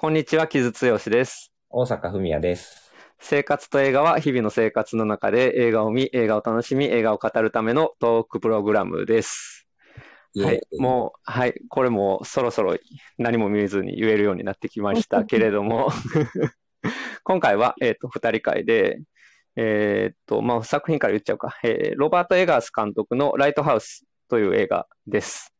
こんにちは、木津剛です。大阪文也です。生活と映画は日々の生活の中で映画を見、映画を楽しみ、映画を語るためのトークプログラムです。はい。もう、はい。これもそろそろ何も見ずに言えるようになってきました けれども、今回は、えっ、と、二人会で、えっ、と、まあ、作品から言っちゃうか。えーロバート・エガース監督のライトハウスという映画です。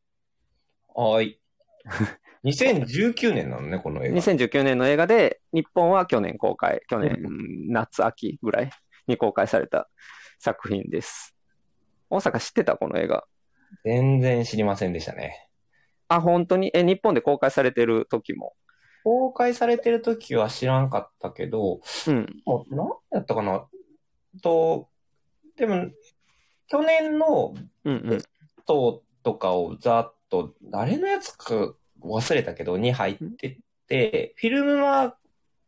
うはい。2019年なのね、この映画。2019年の映画で、日本は去年公開、去年夏、秋ぐらいに公開された作品です。大阪知ってたこの映画？全然知りませんでしたね。あ、本当に？え、日本で公開されてる時も？公開されてる時は知らんかったけど、うん。もう何やったかな？と、でも、去年のうんうん。トとかをざっと、誰のやつか忘れたけど、に入ってて、フィルムマーク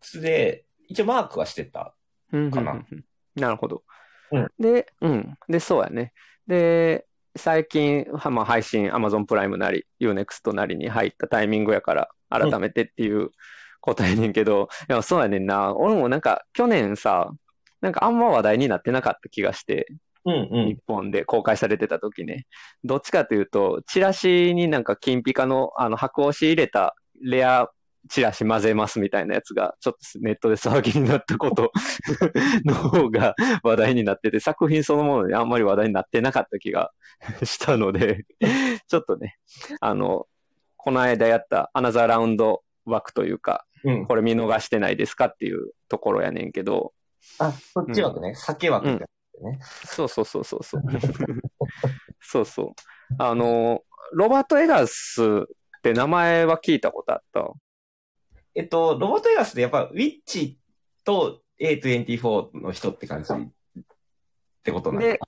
スで、一応マークはしてた。うんかなうんうんうんなるほど。うんで、うん。で、そうやね。で、最近、はまあ、配信、Amazon プライムなり、Unext なりに入ったタイミングやから、改めてっていうことやねんけど、いや、そうやねんな。俺もなんか、去年さ、なんかあんま話題になってなかった気がして、うんう日本で公開されてた時ね。どっちかというと、チラシになんか金ピカの、あの、白押し入れたレアチラシ混ぜますみたいなやつが、ちょっとネットで騒ぎになったこと の方が話題になってて、作品そのものにあんまり話題になってなかった気が したので、ちょっとね、あの、この間やったアナザーラウンド枠というか、うん。これ見逃してないですかっていうところやねんけど、あ、そっち枠ね。酒枠って。そうそうそうそうそう。そうそう。あの、ロバート・エガースって名前は聞いたことあった？えっと、ロボットエガスでやっぱ、ウィッチと A24 の人って感じってことなんだで。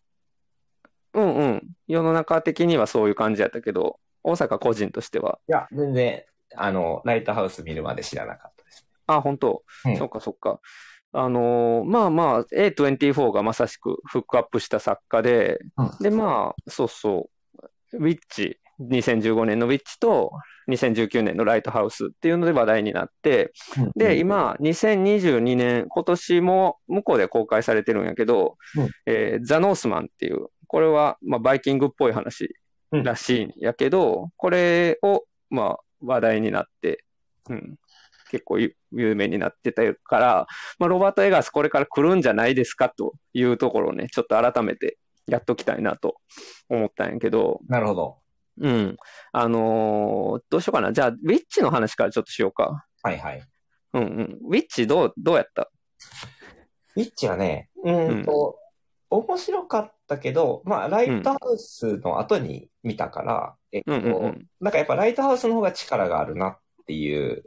うんうん。世の中的にはそういう感じやったけど、大阪個人としては？いや、全然、あの、ライトハウス見るまで知らなかったです。あ、本当、うんそっかそっか。あのーまあまあ、A24 がまさしくフックアップした作家で、うん。で、まあ、そうそう、ウィッチ、2015年のウィッチと2019年のライトハウスっていうので話題になって、で、今、2022年、今年も向こうで公開されてるんやけど、うん。えーザ・ノースマンっていう、これは、まあ、バイキングっぽい話らしいんやけど、これを、まあ、話題になって、うん、結構ゆ有名になってたから、まあ、ロバート・エガースこれから来るんじゃないですかというところをね、ちょっと改めてやっときたいなと思ったんやけど、なるほど。うん。あのーどうしようかな。じゃあ、ウィッチの話からちょっとしようか。はいはい。うんうん。ウィッチどう、どうやった？ウィッチはね、うーんと、面白かったけど、まあ、ライトハウスの後に見たから、えっと、うんうんうんなんかやっぱライトハウスの方が力があるなっていう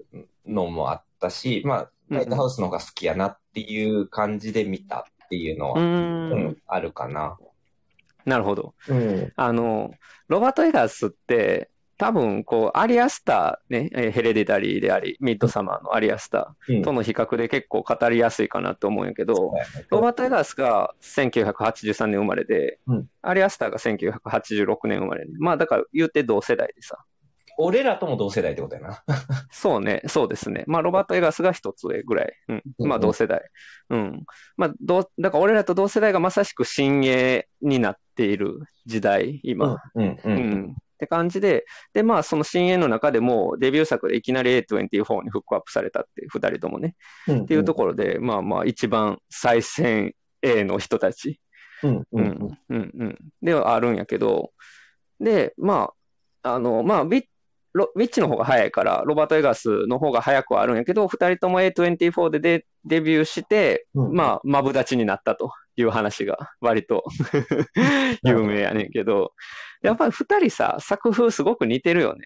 のもあったし、まあ、ライトハウスの方が好きやなっていう感じで見たっていうのは、うーうんん。あるかな。なるほど。うん。あの、ロバート・エガースって、多分、こう、アリアスターね、えーヘレディタリーであり、ミッドサマーのアリアスタうんーとの比較で結構語りやすいかなと思うんやけど、ロバート・エガースが1983年生まれで、うんアリアスターが1986年生まれで、まあだから言うて同世代でさ。俺らとも同世代ってことやな。そうね、そうですね。まあロバート・エガースが一つ上ぐらい。うん。まあうん同世代。うん。まあどう、だから俺らと同世代がまさしく新鋭になっている時代、今。うん、う。うんん。って感じで、で、まあ、その新鋭の中でも、デビュー作でいきなり A24 にフックアップされたって二人ともね。うん。っていうところで、まあまあ、一番最先鋭の人たち、うん、ううんん、うん、うん、ではあるんやけど、で、まあ、あの、まあ、ビッロウィッチの方が早いから、ロバート・エガースの方が早くはあるんやけど、二人とも A24 でデデビューして、うんまあ、マブダチになったという話が割と 有名やねんけど、やっぱり二人さ、作風すごく似てるよね。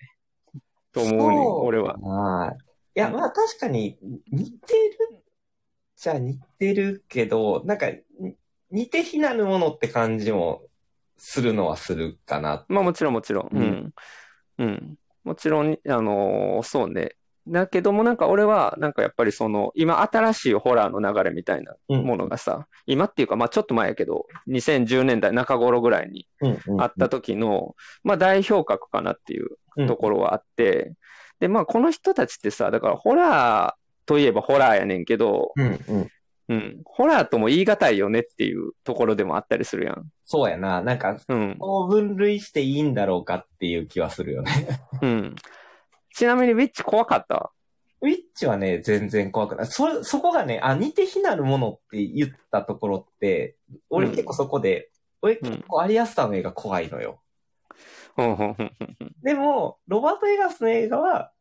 と思うね俺は。はい。いや、まあ確かに似てるじゃ似てるけど、なんかに似て非なるものって感じもするのはするかな。まあもちろんもちろん。ううんん。うん。もちろん、あのーそうね。だけどもなんか俺は、なんかやっぱりその、今新しいホラーの流れみたいなうんものがさ、今っていうかまあちょっと前やけど、2010年代中頃ぐらいにうんうんあった時の、まあ代表格かなっていううんところはあって、で、まあこの人たちってさ、だからホラーといえばホラーやねんけど、うんうん。うん、ホラーとも言い難いよねっていうところでもあったりするやん。そうやな。なんか、うん。こう分類していいんだろうかっていう気はするよね。うん。ちなみにウィッチ怖かった？ウィッチはね、全然怖くない。そ、そこがね、あ、似て非なるものって言ったところって、俺うん結構そこで、俺うん結構アリアスターの映画怖いのよ。ほんでも、ロバート・エガスの映画は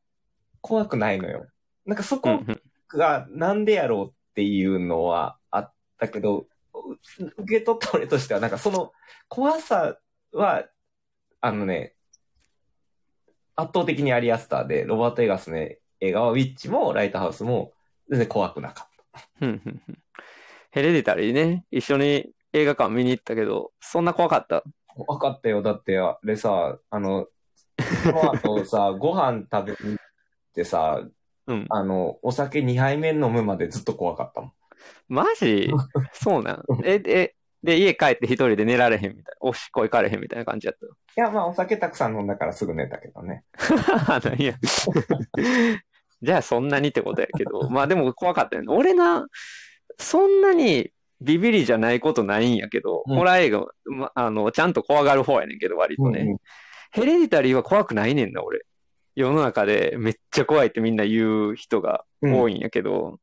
怖くないのよ。なんかそこがなんでやろうっていうのはあったけど、う受け取った俺としては、なんかその怖さは、あのね、圧倒的にアリアスターで、ロバート・エガスの映画はウィッチもライトハウスも全然怖くなかっふんふんふんヘレディタリーね、一緒に映画館見に行ったけど、そんな怖かった？た。分かったよ。だって、あれさ、あの、その後さ、ご飯食べに行ってさ、うん。あの、お酒2杯目飲むまでずっと怖かったもん。マジ？そうなん？え、え、で、家帰って一人で寝られへんみたいな。おしっこ行かれへんみたいな感じやっいや、まあ、お酒たくさん飲んだからすぐ寝たけどね。た。なんや。じゃあそんなにってことやけど、まあでも怖かったよね。俺な、そんなにビビりじゃないことないんやけど、うんホラー映画、ま、あの、ちゃんと怖がる方やねんけど、割とね。うんうんヘレディタリーは怖くないねんな、俺。世の中でめっちゃ怖いってみんな言う人が多いんやけど、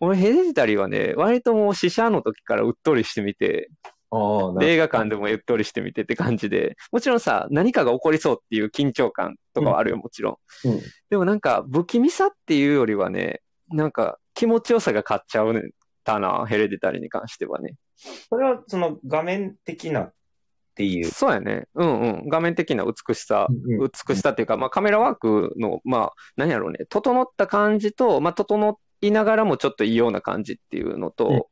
俺ヘレディタリーはね、割ともう死者の時からうっとりしてみて、映画館でもうっとりしてみてって感じで、もちろんさ、何かが起こりそうっていう緊張感とかはあるよ、もちろん。うんでもなんか、不気味さっていうよりはね、なんか気持ちよさが勝っちゃうねんだな、ヘレディタリーに関してはね。それはその画面的なっていう。そうやね。うんうん。画面的な美しさ、うんうん美しさっていうか、まあカメラワークの、まあ、何やろうね、整った感じと、まあ整いながらもちょっと異様な感じっていうのと、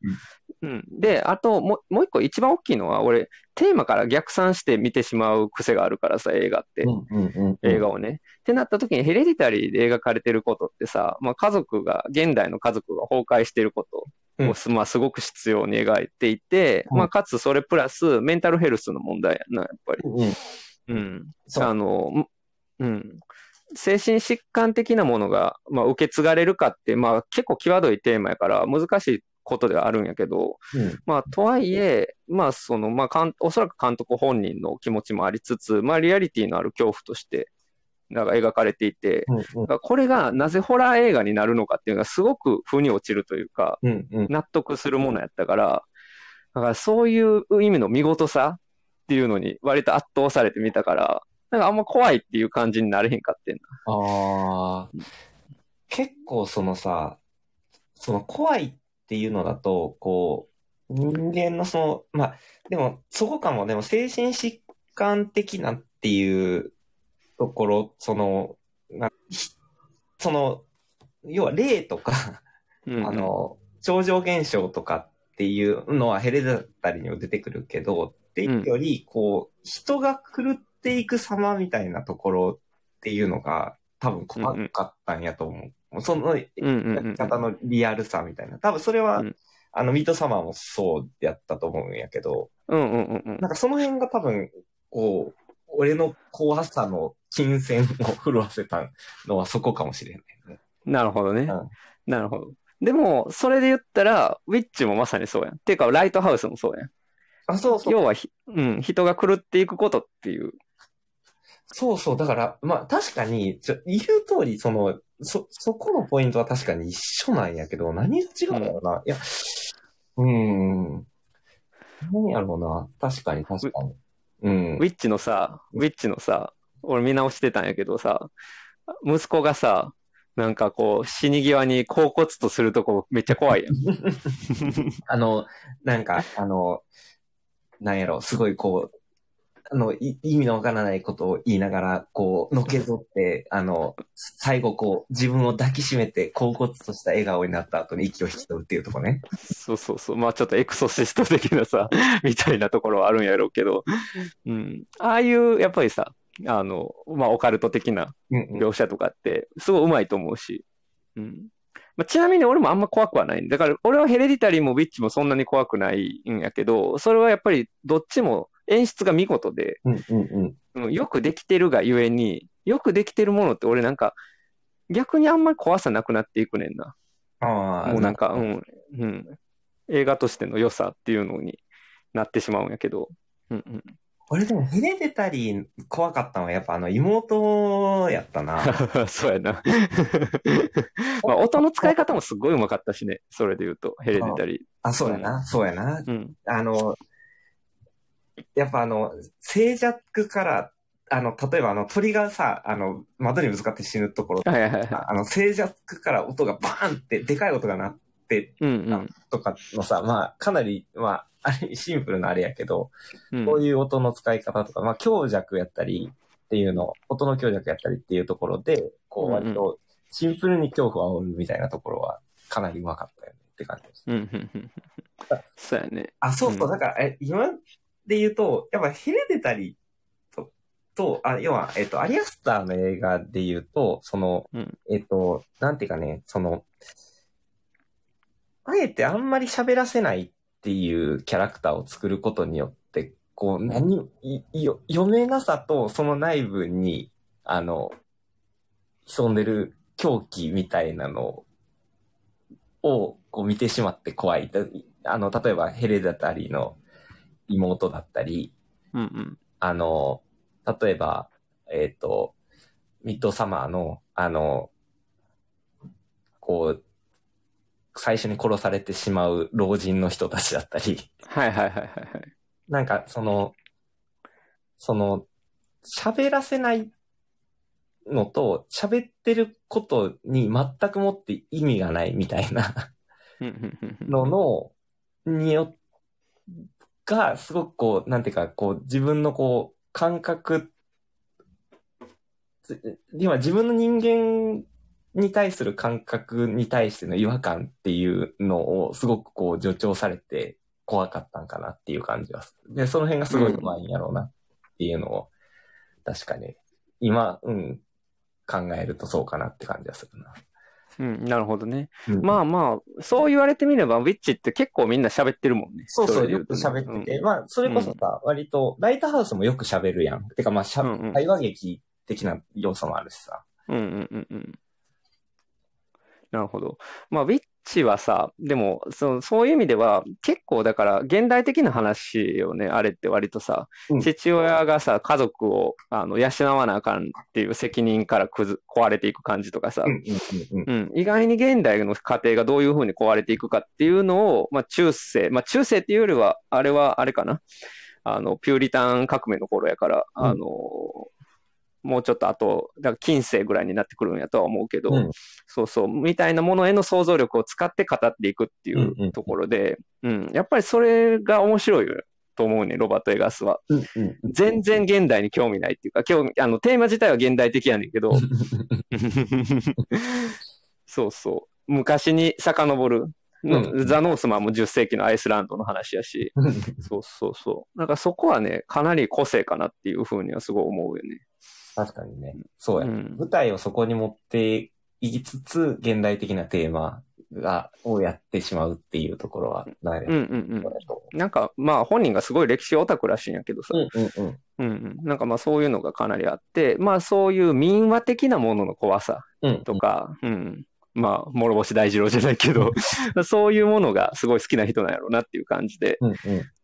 うん。で、あともう、もう一個一番大きいのは、俺、テーマから逆算して見てしまう癖があるからさ、映画って。うんうんうん映画をね。ってなった時に、ヘレディタリーで描かれてることってさ、まあ家族が、現代の家族が崩壊していることをす、まあすごく必要に描いていて、うん。まあかつそれプラスメンタルヘルスの問題やな、やっぱり。うんうん。あの、うん。精神疾患的なものが、まあ、受け継がれるかって、まあ、結構際どいテーマやから、難しいことではあるんやけど、うん。まあ、とはいえ、まあ、その、まあ、かんおそらく監督本人の気持ちもありつつ、まあ、リアリティのある恐怖として、なんか描かれていて、うんだからこれがなぜホラー映画になるのかっていうのがすごく腑に落ちるというか、うんうん。納得するものやったから、だからそういう意味の見事さっていうのに割と圧倒されてみたから、なんかあんま怖いっていう感じになれへんかってんあ、結構そのさ、その怖いっていうのだと、こう、人間のその、まあ、でも、そこかも、でも精神疾患的なっていうところ、その、なひその、要は霊とか、あの、超常現象とかっていうのはヘレだったりにも出てくるけど、っていうより、こう、人が狂っていく様みたいなところっていうのが多分怖かったんやと思う。その方のリアルさみたいな。多分それは、うん。あの、ミッドサマーもそうやったと思うんやけど、なんかその辺が多分、こう、俺の怖さの金銭を震わせたのはそこかもしれないね。なるほどねうん。なるほど。でも、それで言ったら、ウィッチもまさにそうやん。っていうか、ライトハウスもそうやん。あ、そうそう。要はひ、うん、人が狂っていくことっていう。そうそう。だから、まあ確かに、ちょ言う通り、その、そ、そこのポイントは確かに一緒なんやけど、何が違うんだろうな。いや、うーん。何やろうな。確かに確かに。うんウ。ィッチのさ、ウィッチのさ、俺見直してたんやけどさ、息子がさ、なんかこう、死に際に恍惚とするとこめっちゃ怖いやん。あの、なんか、あの、なんやろ、すごいこう、あの、い意味のわからないことを言いながら、こう、のけぞって、あの、最後こう、自分を抱きしめて、恍惚とした笑顔になった後に息を引き取るっていうとこね。そうそうそう。まあちょっとエクソシスト的なさ、みたいなところはあるんやろうけど、うん。ああいう、やっぱりさ、あの、まあオカルト的なうんうん。描写とかって、すごい上手いと思うし、うん。まあ、ちなみに俺もあんま怖くはない。だから俺はヘレディタリーもウィッチもそんなに怖くないんやけど、それはやっぱりどっちも演出が見事で、うんうんうん。うん、よくできてるがゆえに、よくできてるものって俺なんか、逆にあんまり怖さなくなっていくねんな。ああ、もうなんか、うん、うん。映画としての良さっていうのになってしまうんやけど。うんうん。俺でもヘレデタリー怖かったのはやっぱあの妹やったな。そうやな。まあ、音の使い方もすごいうまかったしね。それで言うと、ヘレデタリあ、そうやな、そうやな。ー。うん。あの、やっぱあの、静寂から、あの、例えばあの鳥がさ、あの、窓にぶつかって死ぬところ、はいはいはい。あの、静寂から音がバーンって、でかい音が鳴ってうんうん。とかのさ、まあ、かなり、まあ、あれ、シンプルなあれやけど、うんこういう音の使い方とか、まあ、強弱やったりっていうの、音の強弱やったりっていうところで、こう、割と、シンプルに恐怖を煽るみたいなところは、かなりうまかったよねって感じです。うん。そうやね。あ、そうそう、うんだから、え、今で言うと、やっぱヘレデタリーと、と、あ、要は、えっと、アリアスターの映画で言うと、その、うんえっと、なんていうかね、その、あえてあんまり喋らせないっていうキャラクターを作ることによって、こう、何、い、よ、読めなさとその内部に、あの、潜んでる狂気みたいなのを、こう見てしまって怖い。だあの、例えばヘレダタリーの妹だったり、うんうん。あの、例えば、えっ、と、ミッドサマーの、あの、こう、最初に殺されてしまう老人の人たちだったり、はいはいはいはいはい。なんか、その、その、喋らせないのと、喋ってることに全くもって意味がないみたいなのの、によ、が、すごくこう、なんていうか、こう、自分のこう、感覚、今自分の人間に対する感覚に対しての違和感っていうのを、すごくこう、助長されて怖かったんかなっていう感じはする。で、その辺がすごい上手いんやろうなっていうのを、確かに、今、うん、考えるとそうかなって感じはするな。うん、なるほどね。うんまあまあ、そう言われてみれば、ウィッチって結構みんな喋ってるもんね。そうそう、よく喋ってて、まあ、それこそさ、割と、ライトハウスもよく喋るやん。てか、まあ、しゃ、うんうん会話劇的な要素もあるしさ。うんうんうんうん。なるほど。まあ、ウィッチはさ、でも、そそういう意味では、結構だから、現代的な話よね、あれって割とさ、うん。父親がさ、家族をあの養わなあかんっていう責任からくず壊れていく感じとかさ、意外に現代の家庭がどういうふうに壊れていくかっていうのを、まあ、中世、まあ、中世っていうよりは、あれは、あれかな。あの、ピューリタン革命の頃やから、うん。あの、もうちょっと後、だから近世ぐらいになってくるんやとは思うけど、うんそうそう、みたいなものへの想像力を使って語っていくっていうんうんうところで、うん、やっぱりそれが面白いと思うね、ロバート・エガスは。うんうんうん。全然現代に興味ないっていうか、興味、あの、テーマ自体は現代的やねんけど、そうそう。昔に遡る。うんザ・ノースマンも10世紀のアイスランドの話やし、そうそうそう。なんかそこはね、かなり個性かなっていうふうにはすごい思うよね。確かにね。そうや、うん舞台をそこに持っていきつつ、現代的なテーマが、をやってしまうっていうところは、ないうん。なんかまあ本人がすごい歴史オタクらしいんやけどさ、思う。うんうんうん。うんうん。なんかまあそういうのがかなりあって、まあそういう民話的なものの怖さうんとか、うん。まあ、諸星大二郎じゃないけど、そういうものがすごい好きな人なんやろうなっていう感じで、うんうん。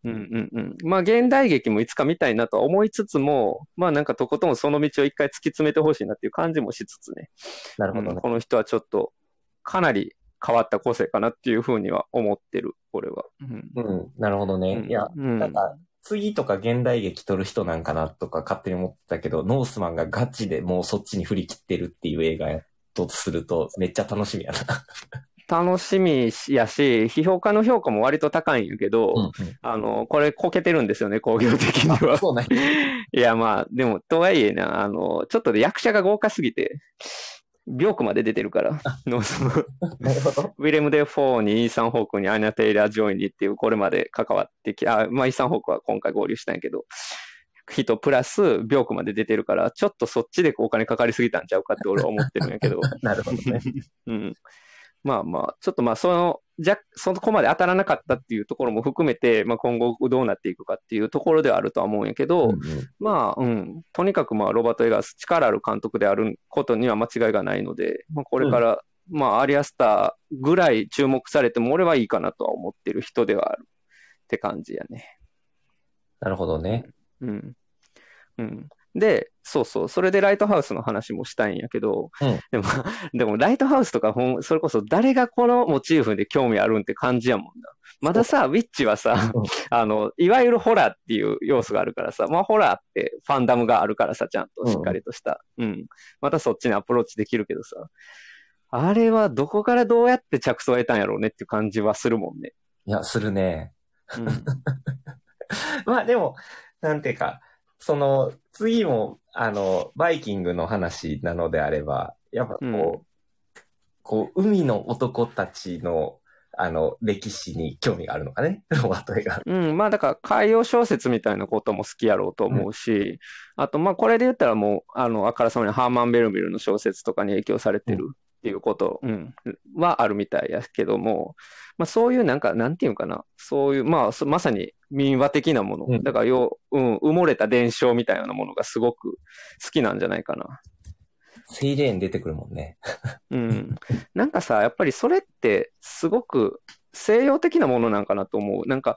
うんうんうん。まあ、現代劇もいつか見たいなとは思いつつも、まあなんかとことんその道を一回突き詰めてほしいなっていう感じもしつつね、なるほどね。うんこの人はちょっとかなり変わった個性かなっていうふうには思ってる、俺は。うんうん、なるほどね。いや、うんなんか、次とか現代劇撮る人なんかなとか勝手に思ってたけど、ノースマンがガチでもうそっちに振り切ってるっていう映画やとすると、めっちゃ楽しみやな。楽しみやし、批評家の評価も割と高いんやけど、うんあの、これこけてるんですよね、工業的には。そうね。いや、まあ、でも、とはいえな、あの、ちょっとで役者が豪華すぎて、ビョークまで出てるから。ウィレム・デ・フォーにイーサン・ホークにアニャ・テイラー・ジョイにっていう、これまで関わってき、あ、まあ、イーサン・ホークは今回合流したんやけど、人プラス、ビョークまで出てるから、ちょっとそっちでお金かかりすぎたんちゃうかって俺は思ってるんやけど、なるほどね。うん。まあまあ、ちょっとまあ、その、じゃ、そこまで当たらなかったっていうところも含めて、まあ今後どうなっていくかっていうところではあるとは思うんやけど、うんうんまあ、うん。とにかくまあ、ロバート・エガース、力ある監督であることには間違いがないので、まあこれから、まあ、アリアスターぐらい注目されても俺はいいかなとは思ってる人ではあるって感じやね。なるほどね。うん。うん。で、そうそう。それでライトハウスの話もしたいんやけど、うんでも、でもライトハウスとかほん、それこそ誰がこのモチーフで興味あるんって感じやもんな。まださ、ウィッチはさうん、あの、いわゆるホラーっていう要素があるからさ、まあホラーってファンダムがあるからさ、ちゃんとしっかりとした。うん。またそっちにアプローチできるけどさ、あれはどこからどうやって着想を得たんやろうねっていう感じはするもんね。いや、するね。うん。まあでも、なんていうか、その、次も、あの、バイキングの話なのであれば、やっぱこう、うん。こう、海の男たちの、あの、歴史に興味があるのかね、ロバート。うん、まあだから海洋小説みたいなことも好きやろうと思うし、あとまあこれで言ったらもう、あの、あからさまにハーマン・ベルミルの小説とかに影響されてるっていうこと、うん、はあるみたいやけども、まあそういうなんか、なんていうのかな、そういう、まあそまさに民話的なもの、うんだからよ、うん、埋もれた伝承みたいなものがすごく好きなんじゃないかな。セイレーン出てくるもんね。うん。なんかさ、やっぱりそれってすごく西洋的なものなんかなと思う。なんか、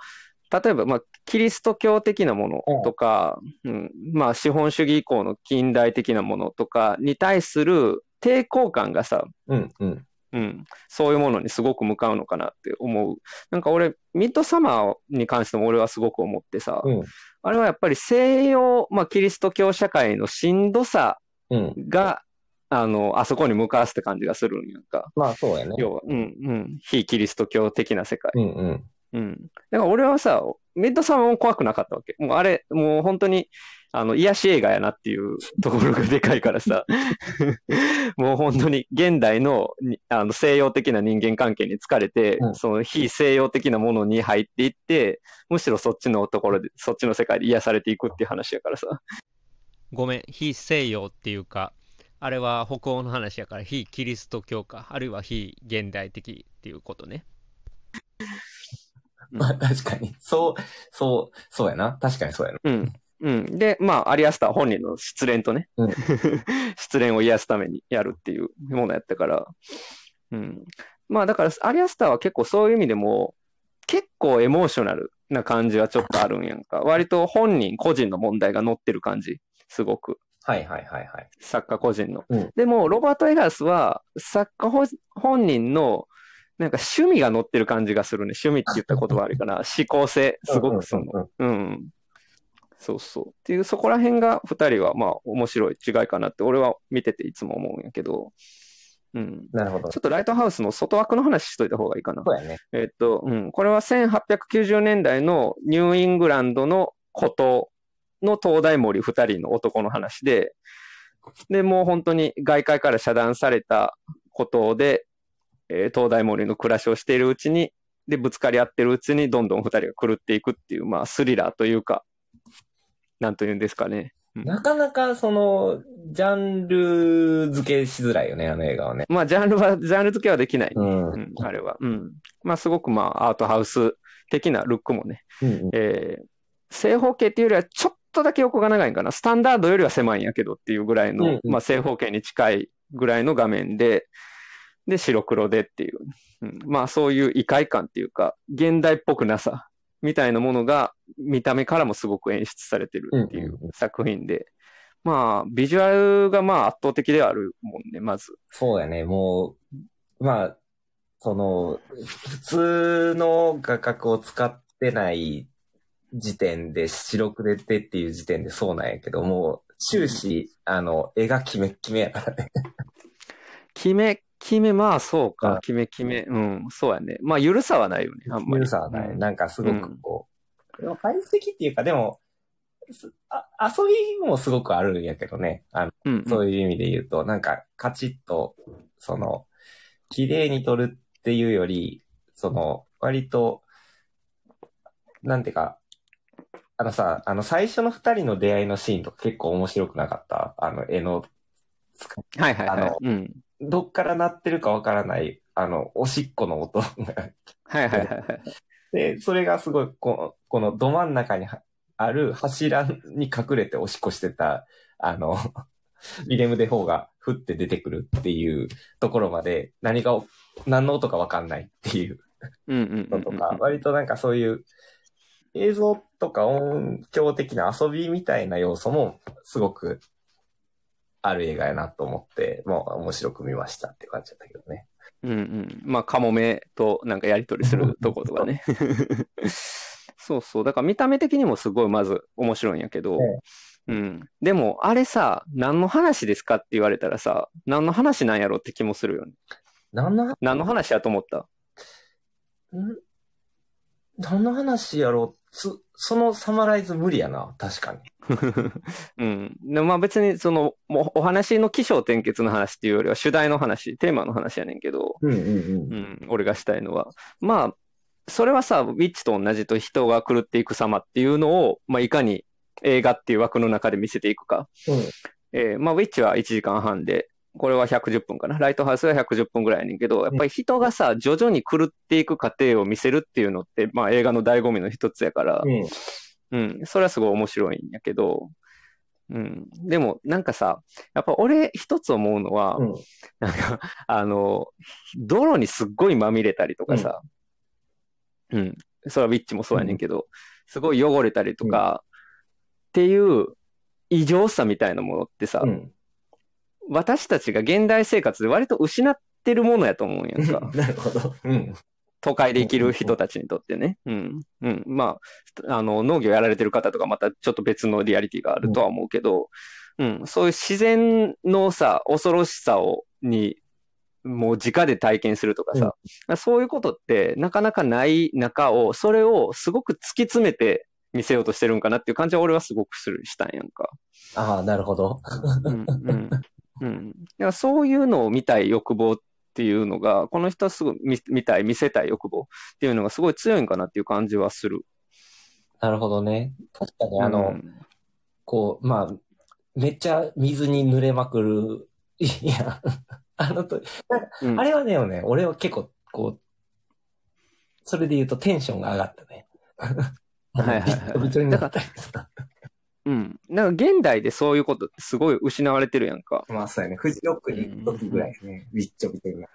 例えば、まあ、キリスト教的なものとか、うん、まあ、資本主義以降の近代的なものとかに対する抵抗感がさ、うん、うん。うん、そういうものにすごく向かうのかなって思う。なんか俺、ミッドサマーに関しても俺はすごく思ってさ、うん、あれはやっぱり西洋、まあ、キリスト教社会のしんどさうん。が、あの、あそこに向かわすって感じがするんやんか。まあそうやね。要は、うん、うん、非キリスト教的な世界。うん、うん。うん。だから俺はさ、ミッドサマーも怖くなかったわけ。もうあれ、もう本当に、あの、癒し映画やなっていう ところがでかいからさ、もう本当に現代のにあの西洋的な人間関係に疲れて、うんその非西洋的なものに入っていって、むしろそっちのところで、そっちの世界で癒されていくっていう話やからさ。ごめん、非西洋っていうか、あれは北欧の話やから、非キリスト教か、あるいは非現代的っていうことね。まあ確かに。そう、そう、そうやな。確かにそうやな。うん。うん。で、まあ、アリアスター本人の失恋とね、うん 失恋を癒すためにやるっていうものやったから、うん。まあ、だから、アリアスターは結構そういう意味でも、結構エモーショナルな感じはちょっとあるんやんか。割と本人個人の問題が乗ってる感じ。すごく。はいはいはいはい。作家個人の。うんでも、ロバート・エガースは、作家ほ本人の、なんか趣味が乗ってる感じがするね。趣味って言った言葉あるかな。思考性、すごくその、うん。そうそう。っていう、そこら辺が二人は、まあ、面白い違いかなって、俺は見てていつも思うんやけど、うん。なるほどちょ。っとライトハウスの外枠の話しといた方がいいかな。そうやね。えっと、うん。これは1890年代のニューイングランドの孤島の東大森二人の男の話で、で、もう本当に外界から遮断された孤島で、えー東大森の暮らしをしているうちに、で、ぶつかり合ってるうちに、どんどん二人が狂っていくっていう、まあ、スリラーというか、なんというんですかね。なかなかその、ジャンル付けしづらいよね、あの映画はね。まあ、ジャンルは、ジャンル付けはできない。うん。うん、あれは。うん。まあ、すごくまあ、アートハウス的なルックもね、うんえー正方形っていうよりはちょっとだけ横が長いんかな。スタンダードよりは狭いんやけどっていうぐらいの、うんうんまあ正方形に近いぐらいの画面で、で、白黒でっていう、うん。まあそういう異界感っていうか、現代っぽくなさみたいなものが見た目からもすごく演出されてるっていううんうんうん。作品で、まあビジュアルがまあ圧倒的ではあるもんね、まず。そうやね、もう、まあ、その、普通の画角を使ってない時点で、白黒でっていう時点でそうなんやけども、終始、あの、絵がキメッキメやからね。決め、決め、まあそううんか、決め決め、うん、そうやね。まあ緩さはないよね、あんまり。ゆるさはない。うんなんかすごくこう、でも解析っていうか、でも、すあ遊びもすごくあるんやけどね。あのうんうんそういう意味で言うと、なんか、カチッと、その、綺麗に撮るっていうより、その、割と、なんていうか、あのさ、あの、最初の二人の出会いのシーンとか結構面白くなかった？あの、絵のはいはいはいあの。うん。どっから鳴ってるかわからない、あの、おしっこの音が。はいはいはいはい。で、それがすごい、ここのど真ん中にはある柱に隠れておしっこしてた、あの、ウィレム・デ・フォーがふって出てくるっていうところまで、何が、何の音かわかんないっていうのとか、割となんかそういう映像とか音響的な遊びみたいな要素もすごくある映画やなと思って、もう面白く見ましたって感じだったけどね。うんうん。まあ、カモメとなんかやりとりするとことかね。そうそう。だから見た目的にもすごいまず面白いんやけど、うん。でも、あれさ、何の話ですかって言われたらさ、何の話なんやろって気もするよね。何の話？何の話やと思った？ん？何の話やろう？つ、そのサマライズ無理やな、確かに。うん。でまあ別に、その、もうお話の起承転結の話っていうよりは主題の話、テーマの話やねんけど、うんうんうん、俺がしたいのは。まあ、それはさ、ウィッチと同じと人が狂っていく様っていうのを、まあいかに映画っていう枠の中で見せていくか。うん。えーまあウィッチは1時間半で、これは110分かな。ライトハウスが110分ぐらいやねんけど、やっぱり人がさ、徐々に狂っていく過程を見せるっていうのって、まあ映画の醍醐味の一つやから、うん。うん、それはすごい面白いんやけど、うん、でもなんかさ、やっぱ俺一つ思うのは、うん。なんか、あの、泥にすっごいまみれたりとかさ、うん、それはウィッチもそうやねんけど、すごい汚れたりとか、っていう異常さみたいなものってさ、うん。私たちが現代生活で割と失ってるものやと思うんやんか。なるほど。うん。都会で生きる人たちにとってね。うん。うん。まあ、あの、農業やられてる方とかまたちょっと別のリアリティがあるとは思うけど、うん。そういう自然のさ、恐ろしさを、に、もう直で体験するとかさ、そういうことってなかなかない中を、それをすごく突き詰めて見せようとしてるんかなっていう感じは俺はすごくする、したんやんか。ああ、なるほど。うんうんうん。だからそういうのを見たい欲望っていうのが、この人はすごい見見たい、見せたい欲望っていうのがすごい強いんかなっていう感じはする。なるほどね。確かにあの、うんこう、まあ、めっちゃ水に濡れまくる。いや、あのと、うんあれはね、ね、俺は結構、こう、それで言うとテンションが上がったね。はいはいはいびちょになった。うん。なんか現代でそういうことってすごい失われてるやんか。まあそうやね。フジロックに行く時ぐらいですね。びっちょびちょにな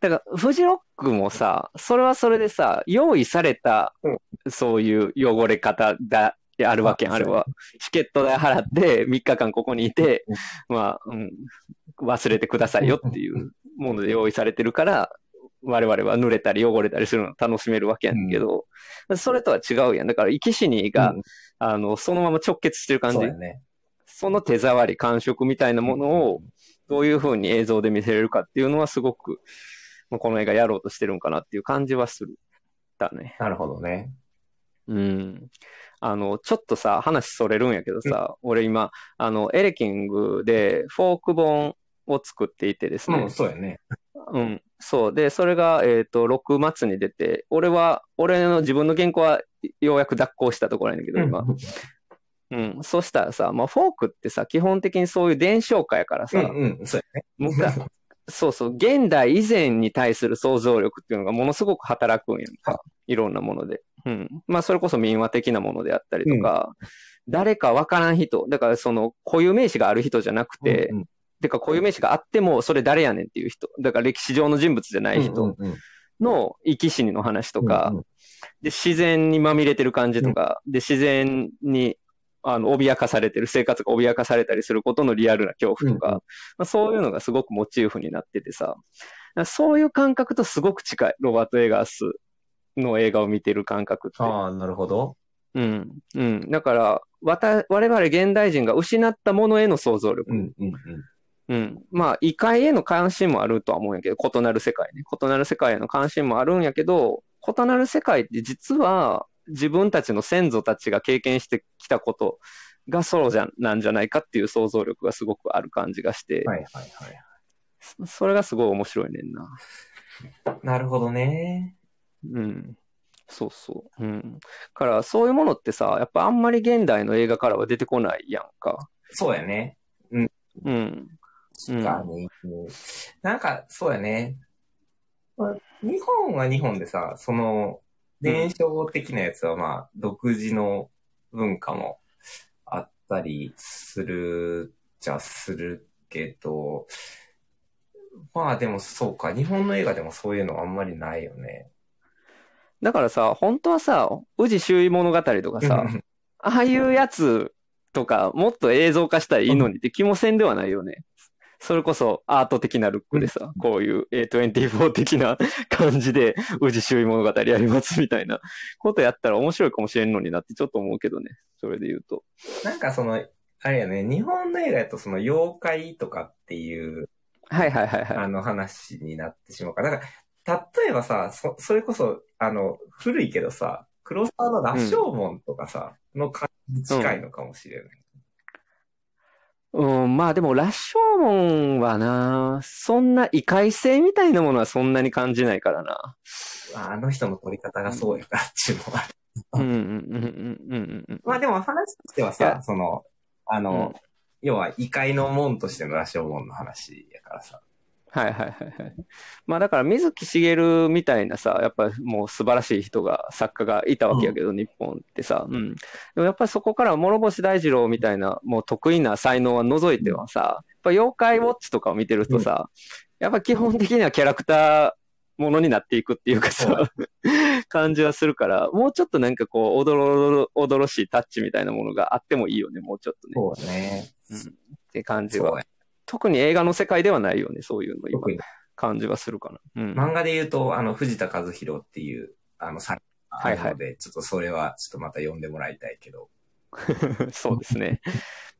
だから、フジロックもさ、それはそれでさ、用意されたうん、そういう汚れ方だ、あるわけやん、ああれは。チケット代払って3日間ここにいて、まあ、うん、忘れてくださいよっていうもので用意されてるから、我々は濡れたり汚れたりするのを楽しめるわけやねんけど、それとは違うやん。だから、生き死にが、うんあの、そのまま直結してる感じ。そね。その手触り、感触みたいなものを、どういう風に映像で見せれるかっていうのはすごく、まあこの映画やろうとしてるんかなっていう感じはする。だね。なるほどね。うん。あの、ちょっとさ、話それるんやけどさ、俺今、あの、エレキングでフォーク本を作っていてですねうん、。そうやね。うん。そう。で、それが、えっと、6末に出て、俺は、俺の自分の原稿はようやく脱行したところなんだけど、今。うん。そしたらさ、まあ、フォークってさ、基本的にそういう伝承歌やからさ、うんうん、そうやね。昔そうそう、現代以前に対する想像力っていうのがものすごく働くんやんか。いろんなもので。うん。まあ、それこそ民話的なものであったりとか、誰かわからん人、だからその固有名詞がある人じゃなくて、うんうんてか固有名詞があっても、それ誰やねんっていう人、だから歴史上の人物じゃない人の生き死にの話とか、で、自然にまみれてる感じとか、で、自然に、あの、脅かされてる、生活が脅かされたりすることのリアルな恐怖とか、まあ、そういうのがすごくモチーフになっててさ、そういう感覚とすごく近い、ロバート・エガースの映画を見てる感覚って。ああ、なるほど。うん。うん。だから、わた、我々現代人が失ったものへの想像力。うんうんうん。うん。まあ、異界への関心もあるとは思うんやけど、異なる世界ね。異なる世界への関心もあるんやけど、異なる世界って実は自分たちの先祖たちが経験してきたことがそうじゃん、なんじゃないかっていう想像力がすごくある感じがして、はいはいはい。そそれがすごい面白いねんな。なるほどね。うん。そうそう。うん。から、そういうものってさ、やっぱあんまり現代の映画からは出てこないやんか。そうやね。うん。確かに。なんか、そうやね。まあ日本は日本でさ、その、伝承的なやつはまあ、独自の文化もあったりするじゃするけど、まあでもそうか、日本の映画でもそういうのあんまりないよね。だからさ、本当はさ、宇治周囲物語とかさ、ああいうやつとか、もっと映像化したらいいのにって気もせんではないよね。それこそアート的なルックでさ、こういう A24 的な 感じで、宇治周囲物語やりますみたいなことやったら面白いかもしれんのになってちょっと思うけどね。それで言うと。なんかその、あれやね、日本の映画やとその妖怪とかっていう、はいはいはいはい。あの話になってしまうから。だから、例えばさ、そ、それこそ、あの、古いけどさ、黒沢の羅生門とかさ、の感じ近いのかもしれない。うん、まあでも、羅生門はな、そんな異界性みたいなものはそんなに感じないからな。まあ、あの人の撮り方がそうやからっていうのは。うんうんうんうんうんうん。まあでも話としてはさ、その、あの、うん要は異界の門としての羅生門の話やからさ。はいはいはいはい。まあだから水木しげるみたいなさ、やっぱりもう素晴らしい人が、作家がいたわけやけど、日本ってさ、うん。でもやっぱりそこから諸星大二郎みたいな、もう得意な才能は除いてはさ、やっぱ妖怪ウォッチとかを見てるとさ、やっぱ基本的にはキャラクターものになっていくっていうかさ、感じはするから、もうちょっとなんかこう、おどろおどろおどろしいタッチみたいなものがあってもいいよね、もうちょっとね。そうね。って感じは。特に映画の世界ではないよね、そういうの今感じはするかな。うん。漫画で言うと、あの、藤田和弘っていう、あの、作あるはいので、ちょっとそれは、ちょっとまた読んでもらいたいけど、そうですね。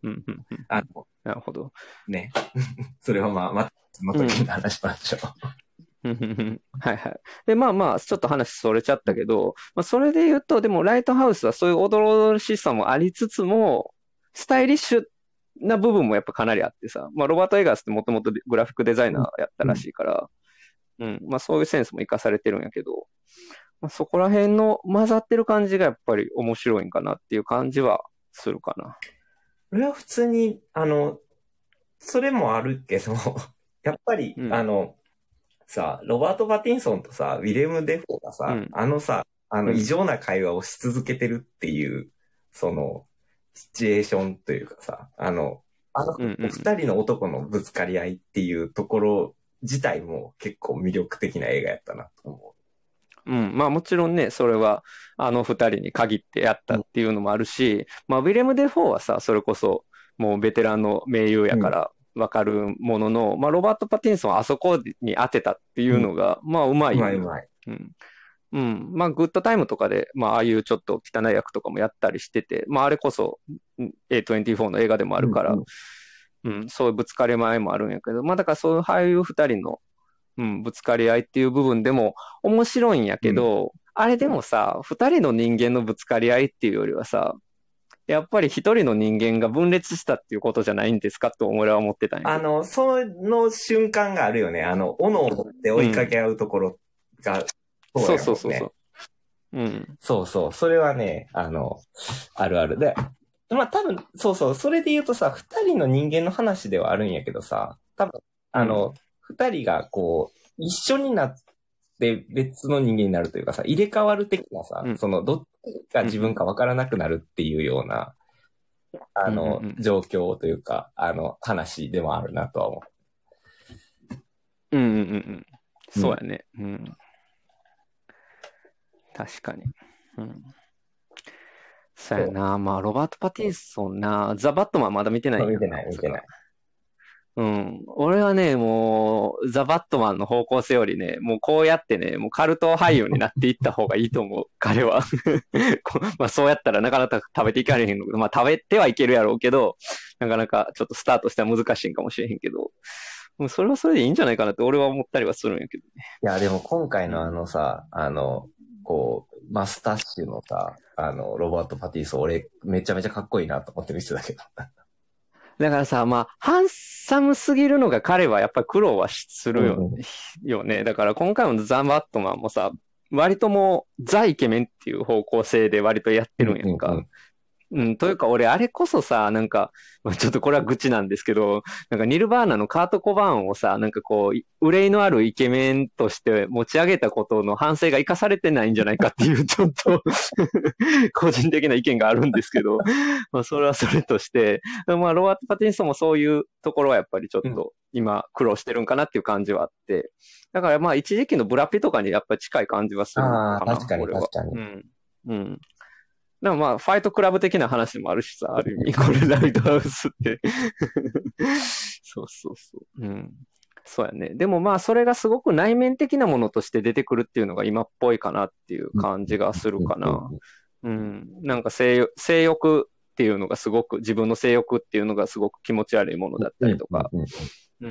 うんうんうん。あの、なるほど。ね。それはまあ、また、その時に話しましょう。うんはいはい。で、まあまあ、ちょっと話それちゃったけど、まあ、それで言うと、でも、ライトハウスはそういうおどろしさもありつつも、スタイリッシュな部分もやっぱかなりあってさ、まあ、ロバート・エガースってもともとグラフィックデザイナーやったらしいから、うん、まあそういうセンスも活かされてるんやけど、まあ、そこら辺の混ざってる感じがやっぱり面白いんかなっていう感じはするかな。俺は普通に、あの、それもあるけど、やっぱり、うん。あの、さ、ロバート・パティンソンとさ、ウィレム・デフォーがさ、うん。あのさ、あの、うん。異常な会話をし続けてるっていう、その、シチュエーションというかさ、あの、あの、うんうんうん二人の男のぶつかり合いっていうところ自体も結構魅力的な映画やったなと思うん、まあもちろんね、それはあの二人に限ってやったっていうのもあるし、まあウィレム・デ・フォーはさ、それこそもうベテランの名優やからわかるものの、まあロバート・パティンソンはあそこに当てたっていうのが、まあうまう。いうまいうまい。うん。うん。まあ、グッドタイムとかで、まあ、ああいうちょっと汚い役とかもやったりしてて、まあ、あれこそ、うん A24 の映画でもあるから、うんうん、そういうぶつかり合いもあるんやけど、まあ、だからそういう俳優二人の、うん、ぶつかり合いっていう部分でも面白いんやけど、あれでもさ、二人の人間のぶつかり合いっていうよりはさ、やっぱり一人の人間が分裂したっていうことじゃないんですかと俺は思ってた。あの、その瞬間があるよね。あの、斧を持って追いかけ合うところが、そうそうそうそう。うん。そうそう。それはね、あの、あるあるで。まあ多分、そうそう。それで言うとさ、二人の人間の話ではあるんやけどさ、多分、あの、二、人がこう、一緒になって別の人間になるというかさ、入れ替わる的なさ、うんその、どっちが自分かわからなくなるっていうような、あの、うんうんうん状況というか、あの、話でもあるなとは思うんうんうんうん。そうやね。うん。確かに。うん。そうやな。まあ、ロバート・パティンソンな。ザ・バットマンまだ見てない見てない、見てない。うん。俺はね、もう、ザ・バットマンの方向性よりね、もうこうやってね、もうカルト俳優になっていった方がいいと思う、彼は。こまあ、そうやったらなかなか食べていかれへんの。まあ、食べてはいけるやろうけど、なかなかちょっとスタートしては難しいんかもしれへんけど、もうそれはそれでいいんじゃないかなって俺は思ったりはするんやけどね。いや、でも今回のあのさ、あの、こう、マスタッシュのさ、あの、ロバート・パティソン、俺、めちゃめちゃかっこいいなと思って見てたけど。だからさ、まあ、ハンサムすぎるのが彼はやっぱり苦労はしするよ,、うんよね。だから今回のザ・バットマンもさ、割ともうザ・イケメンっていう方向性で割とやってるんやんか。うううん、というか俺あれこそさ、なんか、まあちょっとこれは愚痴なんですけど、なんかニルバーナのカート・コバーンをさ、なんかこう、い憂いのあるイケメンとして持ち上げたことの反省が生かされてないんじゃないかっていう、ちょっと個人的な意見があるんですけど、まあそれはそれとして、まあロバート・パティンソンもそういうところはやっぱりちょっと今苦労してるんかなっていう感じはあって、だからまあ一時期のブラピとかにやっぱり近い感じはするのかな。あー確かに確かにうん。うん。でもまあ、ファイトクラブ的な話もあるしさ、ある意味、これライトハウスって。そうそうそう。うん。そうやね。でもまあ、それがすごく内面的なものとして出てくるっていうのが今っぽいかなっていう感じがするかな。うん。なんか性欲、性欲っていうのがすごく、自分の性欲っていうのがすごく気持ち悪いものだったりとか、うんうんう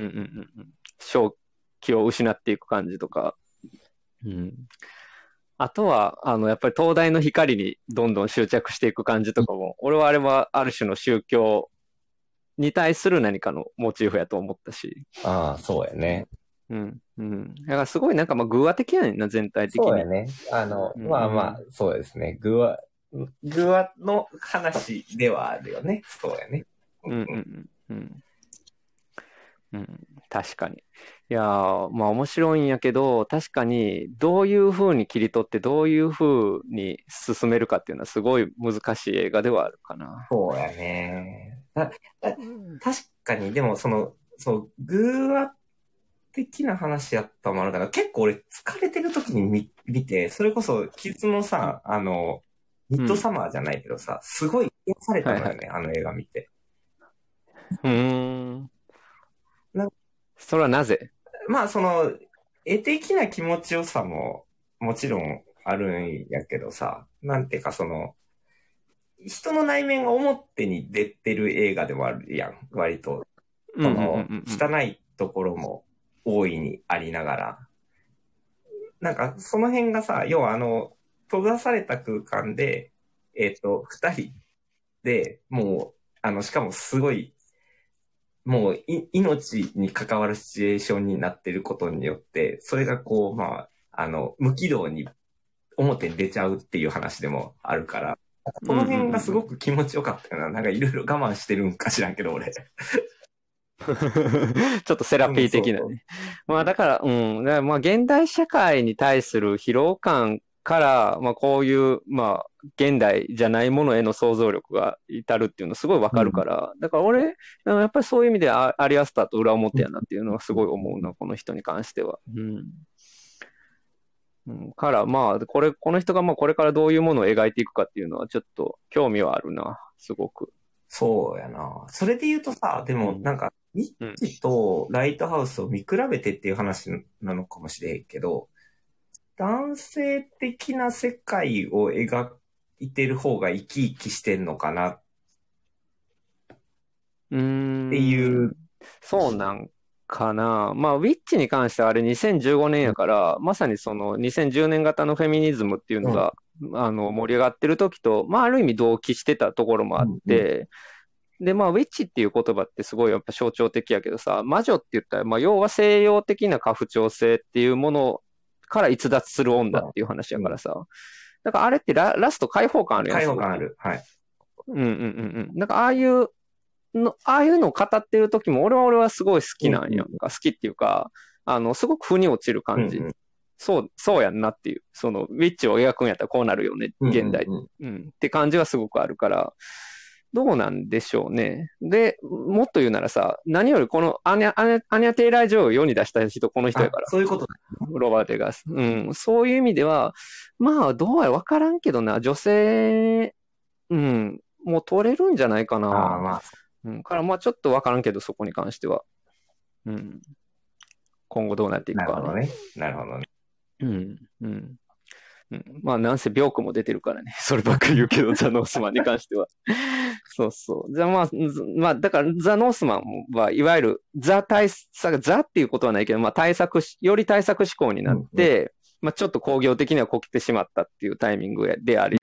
ん。正気を失っていく感じとか。うん。あとは、あの、やっぱり東大の光にどんどん執着していく感じとかも、俺はあれはある種の宗教に対する何かのモチーフやと思ったし。ああ、そうやね。うん。うん。だからすごいなんかまあ、偶話的やねんな、全体的に。そうやね。あの、うんまあまあ、そうですね。グワ、グワの話ではあるよね。そうやね。うんうんうんうん。うん、確かに。いやー、まあ面白いんやけど、確かにどういう風に切り取ってどういう風に進めるかっていうのはすごい難しい映画ではあるかな。そうやね。だ確かに、でもその、そう、グワ的な話やったのもあるから、結構俺疲れてる時に見見て、それこそ、キズのさ、あの、ミッドサマーじゃないけどさ、すごい癒されたのよね、あの映画見て。うーんな。それはなぜ？まあ、その、絵的な気持ちよさももちろんあるんやけどさ、なんていうかその、人の内面が表に出てる映画でもあるやん、割と。うんその汚いところも大いにありながら。なんか、その辺がさ、要はあの、閉ざされた空間で、えっ、と、二人で、もう、あの、しかもすごい、もうい、命に関わるシチュエーションになってることによって、それがこう、まあ、あの、無軌道に表に出ちゃうっていう話でもあるから、この辺がすごく気持ちよかったよな。なんかいろいろ我慢してるんか知らんけど、俺。ちょっとセラピー的なね。まあだから、うん。まあ現代社会に対する疲労感から、まあこういう、まあ現代じゃないものへの想像力が至るっていうのすごいわかるから、だから俺、やっぱりそういう意味でアアリアスターと裏表やなっていうのはすごい思うな、この人に関しては。うん。うん、から、まあ、これ、この人がまあこれからどういうものを描いていくかっていうのはちょっと興味はあるな、すごく。そうやな。それで言うとさ、でもうんなんか、ニッチとライトハウスを見比べてっていう話なのかもしれんけど、男性的な世界を描いてる方が生き生きしてんのかなっ。ていう。そうなんかな。まあ、ウィッチに関してはあれ2015年やから、まさにその2010年型のフェミニズムっていうのが、あの、盛り上がってる時と、まあ、ある意味同期してたところもあって、で、まあ、ウィッチっていう言葉ってすごいやっぱ象徴的やけどさ、魔女って言ったら、まあ、要は西洋的な過不調性っていうものから逸脱する女っていう話やからさ。だからあれってララスト解放感あるやん。開放感ある。はい。うんうんうんうん。なんかああいうの、ああいうのを語ってる時も、俺は俺はすごい好きなんやんか。好きっていうか、あの、すごく腑に落ちる感じ。うんうんそう、そうやんなっていう。その、ウィッチを描くんやったらこうなるよね、現代。うんうんうん、って感じはすごくあるから、どうなんでしょうね。で、もっと言うならさ、何よりこのアニャ、アニャ、アニャテイラー・ジョーを世に出した人、この人やからあ。そういうことだ。ロバート・エガース。うん。そういう意味では、まあ、どうやわからんけどな、女性、うん、もう取れるんじゃないかああ、な。まあ、うん。から、まあ、ちょっとわからんけど、そこに関しては。うん。今後どうなっていくかはね。なるほどね。なるほどね。うん。うん。うん、まあ、なんせ、ビョークも出てるからね。そればっかり言うけど、ザ・ノースマンに関しては。そうそう。じゃあまあ、ずまあ、だから、ザ・ノースマンは、いわゆる、ザ対策、ザっていうことはないけど、まあ、対策し、より対策志向になって、まあ、ちょっと工業的にはこけてしまったっていうタイミングであり、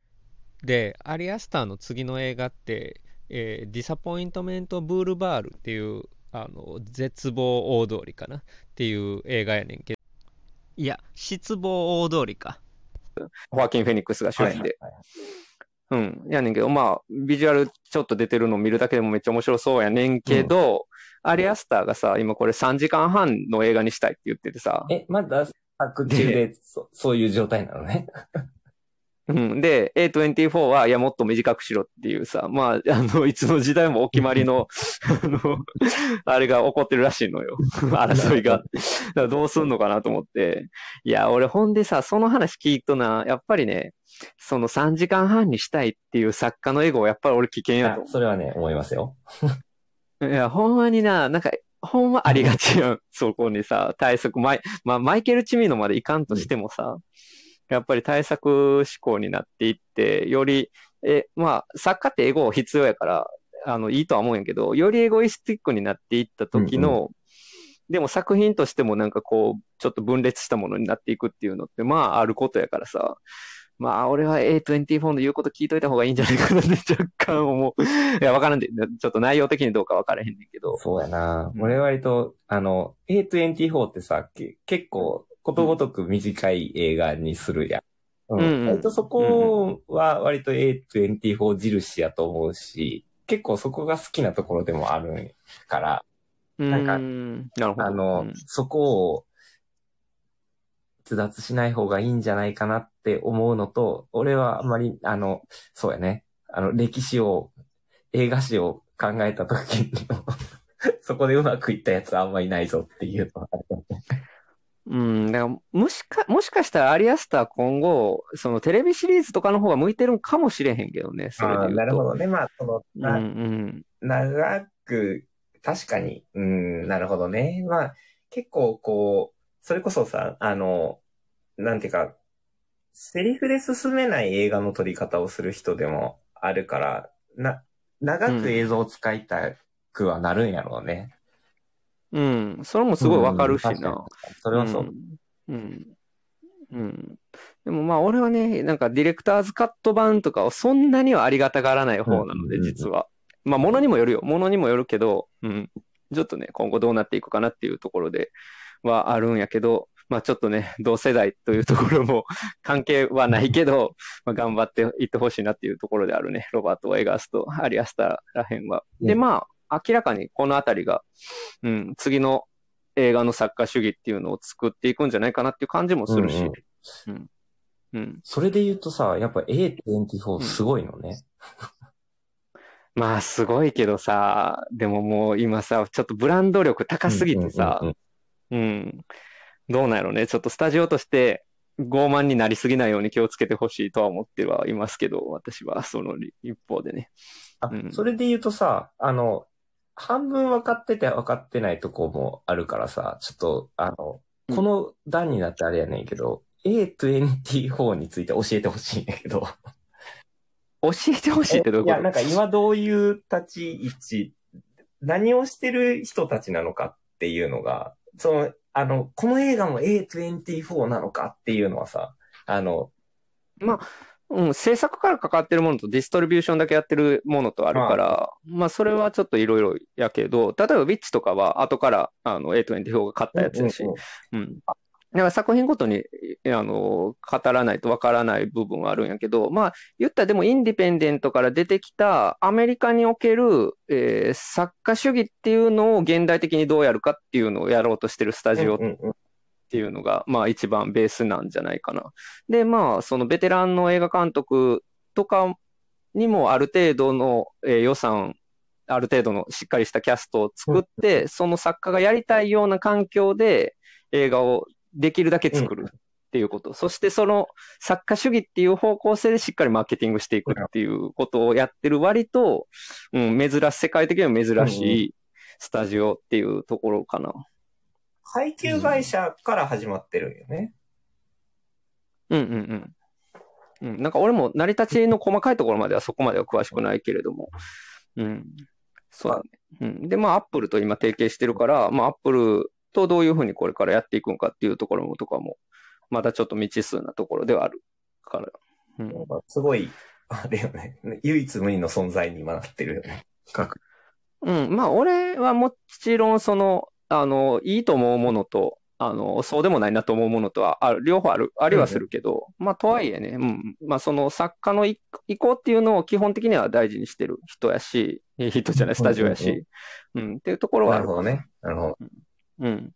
で、アリアスターの次の映画って、えーディサポイントメント・ブールバールっていう、あの、絶望大通りかなっていう映画やねんけど、いや、失望大通りか。ホアキン・フェニックスが主演で。うん。やねんけど、まあ、ビジュアルちょっと出てるのを見るだけでもめっちゃ面白そうやねんけど、アリアスターがさ、今これ3時間半の映画にしたいって言っててさ、え、まだ作中でそそういう状態なのね。うん。で、A24 は、いや、もっと短くしろっていうさ、まあ、あの、いつの時代もお決まりの、あの、あれが起こってるらしいのよ。争いが。どうすんのかなと思って。いや、俺ほんでさ、その話聞いとな、やっぱりね、その3時間半にしたいっていう作家のエゴはやっぱり俺危険やとあそれはね、思いますよ。いや、ほんまにな、なんか、ほんまありがちやん。そこにさ、対策、マイ、まあ、マイケル・チミノまでいかんとしてもさ、やっぱり対策思考になっていって、より、え、まあ、作家ってエゴ必要やから、あの、いいとは思うんやけど、よりエゴイスティックになっていった時の、でも作品としてもなんかこう、ちょっと分裂したものになっていくっていうのって、まあ、あることやからさ、まあ、俺は A24 の言うこと聞いといた方がいいんじゃないかなって 若干思う。いや、わからんで、ちょっと内容的にどうかわからへんねんけど。そうやな。うん俺割と、あの、A24 ってさ、け結構、ことごとく短い映画にするやん。うん。うんうん割とそこは割と A24 印やと思うし、結構そこが好きなところでもあるから、なんかんなるほど。あの、うんそこを、逸脱しない方がいいんじゃないかなって思うのと、俺はあんまり、あの、そうやね。あの、歴史を、映画史を考えたときに、そこでうまくいったやつはあんまりないぞっていうのは。うん、だからもしか、もしかしたらアリアスター今後、そのテレビシリーズとかの方が向いてるんかもしれへんけどね、それであー言うと。なるほどね。まあ、その、うんなうん。長く、確かに、うん、なるほどね。まあ、結構こう、それこそさ、あの、なんていうか、セリフで進めない映画の撮り方をする人でもあるから、な、長く映像を使いたくはなるんやろうね。うん、それもすごいわかるしな。それはそう。うん。うん。うん。でもまあ俺はね、なんかディレクターズカット版とかをそんなにはありがたがらない方なので、うん実は。まあ物にもよるよ。物にもよるけど、うん。ちょっとね、今後どうなっていくかなっていうところではあるんやけど、まあちょっとね、同世代というところも 関係はないけど、まあ頑張っていってほしいなっていうところであるね。ロバート・エガースとアリアスターらへんは。で、うんまあ明らかにこのあたりが、うん、次の映画の作家主義っていうのを作っていくんじゃないかなっていう感じもするし。うん。うん。それで言うとさ、やっぱ A24 すごいのね。まあ、すごいけどさ、でももう今さ、ちょっとブランド力高すぎてさうんうん、うん。どうなんやろね。ちょっとスタジオとして傲慢になりすぎないように気をつけてほしいとは思ってはいますけど、私はその一方でね。あうんそれで言うとさ、あの、半分分かってて分かってないとこもあるからさ、ちょっと、あの、うんこの段になってあれやねんけど、A24 について教えてほしいんだけど。教えてほしいってどういういや、ことなんか今どういう立ち位置、何をしてる人たちなのかっていうのが、その、あの、この映画も A24 なのかっていうのはさ、あの、うん、制作からかかってるものとディストリビューションだけやってるものとあるから、まあ、それはちょっといろいろやけど、例えばウィッチとかは後からあの A24 が買ったやつやし、うんうんうん。だから作品ごとに、あの、語らないとわからない部分はあるんやけど、まあ、言ったらでもインディペンデントから出てきたアメリカにおける、えー作家主義っていうのを現代的にどうやるかっていうのをやろうとしてるスタジオっていうのが、まあ一番ベースなんじゃないかな。で、まあそのベテランの映画監督とかにもある程度の、えー予算、ある程度のしっかりしたキャストを作って、その作家がやりたいような環境で映画をできるだけ作るっていうこと。そしてその作家主義っていう方向性でしっかりマーケティングしていくっていうことをやってる割と、うん、珍し、世界的には珍しいスタジオっていうところかな。配給会社から始まってるんよね。うんうんうん。うん、なんか俺も成り立ちの細かいところまではそこまでは詳しくないけれども。うん。そうだね。うん。で、まあ、アップルと今提携してるから、まあ、アップルとどういうふうにこれからやっていくのかっていうところもとかも、まだちょっと未知数なところではあるから。うん。すごい、あれよね。唯一無二の存在に今なってるよね。各うん。まあ、俺はもちろん、その、あの、いいと思うものと、あの、そうでもないなと思うものとは、ある、両方ある、ありはするけど、まあ、とはいえね、うん、まあ、その作家の意意向っていうのを基本的には大事にしてる人やし、え人じゃない、スタジオやし、うん、っていうところはあるかな。なるほどね。なるほど。うん。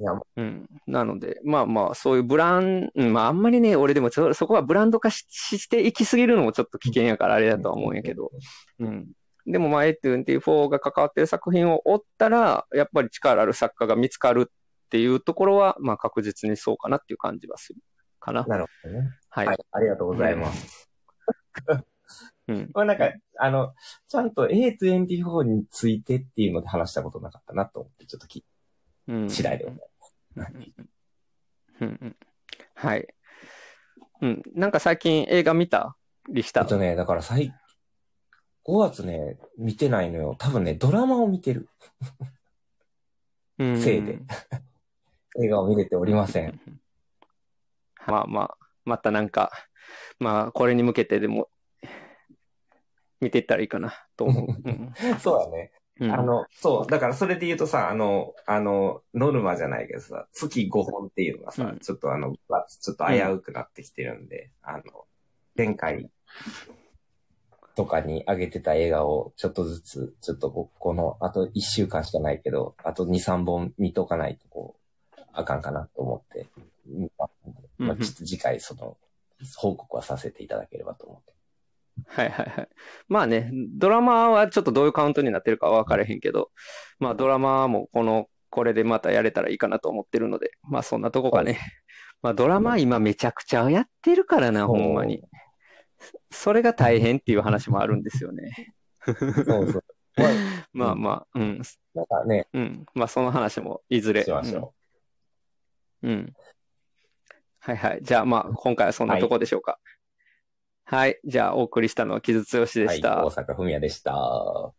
いや、うん。なので、まあまあ、そういうブラン、うんまああんまりね、俺でもそこはブランド化ししていきすぎるのもちょっと危険やからあれだとは思うんやけど、うん。でもまあ A24 が関わってる作品を追ったら、やっぱり力ある作家が見つかるっていうところは、まあ確実にそうかなっていう感じはするかな。なるほどね。はい。はい。ありがとうございます。うん。まあなんか、あの、ちゃんと A24 についてっていうので話したことなかったなと思って、ちょっと聞うん。い次第でございます。はい。うん。なんか最近映画見た？りしたえっとね、だから最、5月ね、見てないのよ。多分ね、ドラマを見てるうんせいで。映画を見れておりません。まあまあ、またなんか、まあ、これに向けてでも、見ていったらいいかな、と思う。うんそうだね。うんあの、そう、だからそれで言うとさ、あの、あの、ノルマじゃないけどさ、月5本っていうのがさ、うんちょっとあの、ちょっと危うくなってきてるんで、あの、前回とかに上げてた映画をちょっとずつ、ちょっとここの、あと1週間しかないけど、あと2、3本見とかないとこう、あかんかなと思って、まあ、ちょっと次回その、報告はさせていただければと思って。はいはいはい。まあね、ドラマはちょっとどういうカウントになってるかは分からへんけど、まあドラマもこの、これでまたやれたらいいかなと思ってるので、まあそんなとこかね。まあドラマ今めちゃくちゃやってるからな、ほんまに。それが大変っていう話もあるんですよね。そうそう。まあまあ、うん、なんかね、うん。まあその話もいずれ。しましょうん。うん。はいはい。じゃあまあ今回はそんなとこでしょうか。はい。じゃあお送りしたのは木津剛でした。大阪文也でした。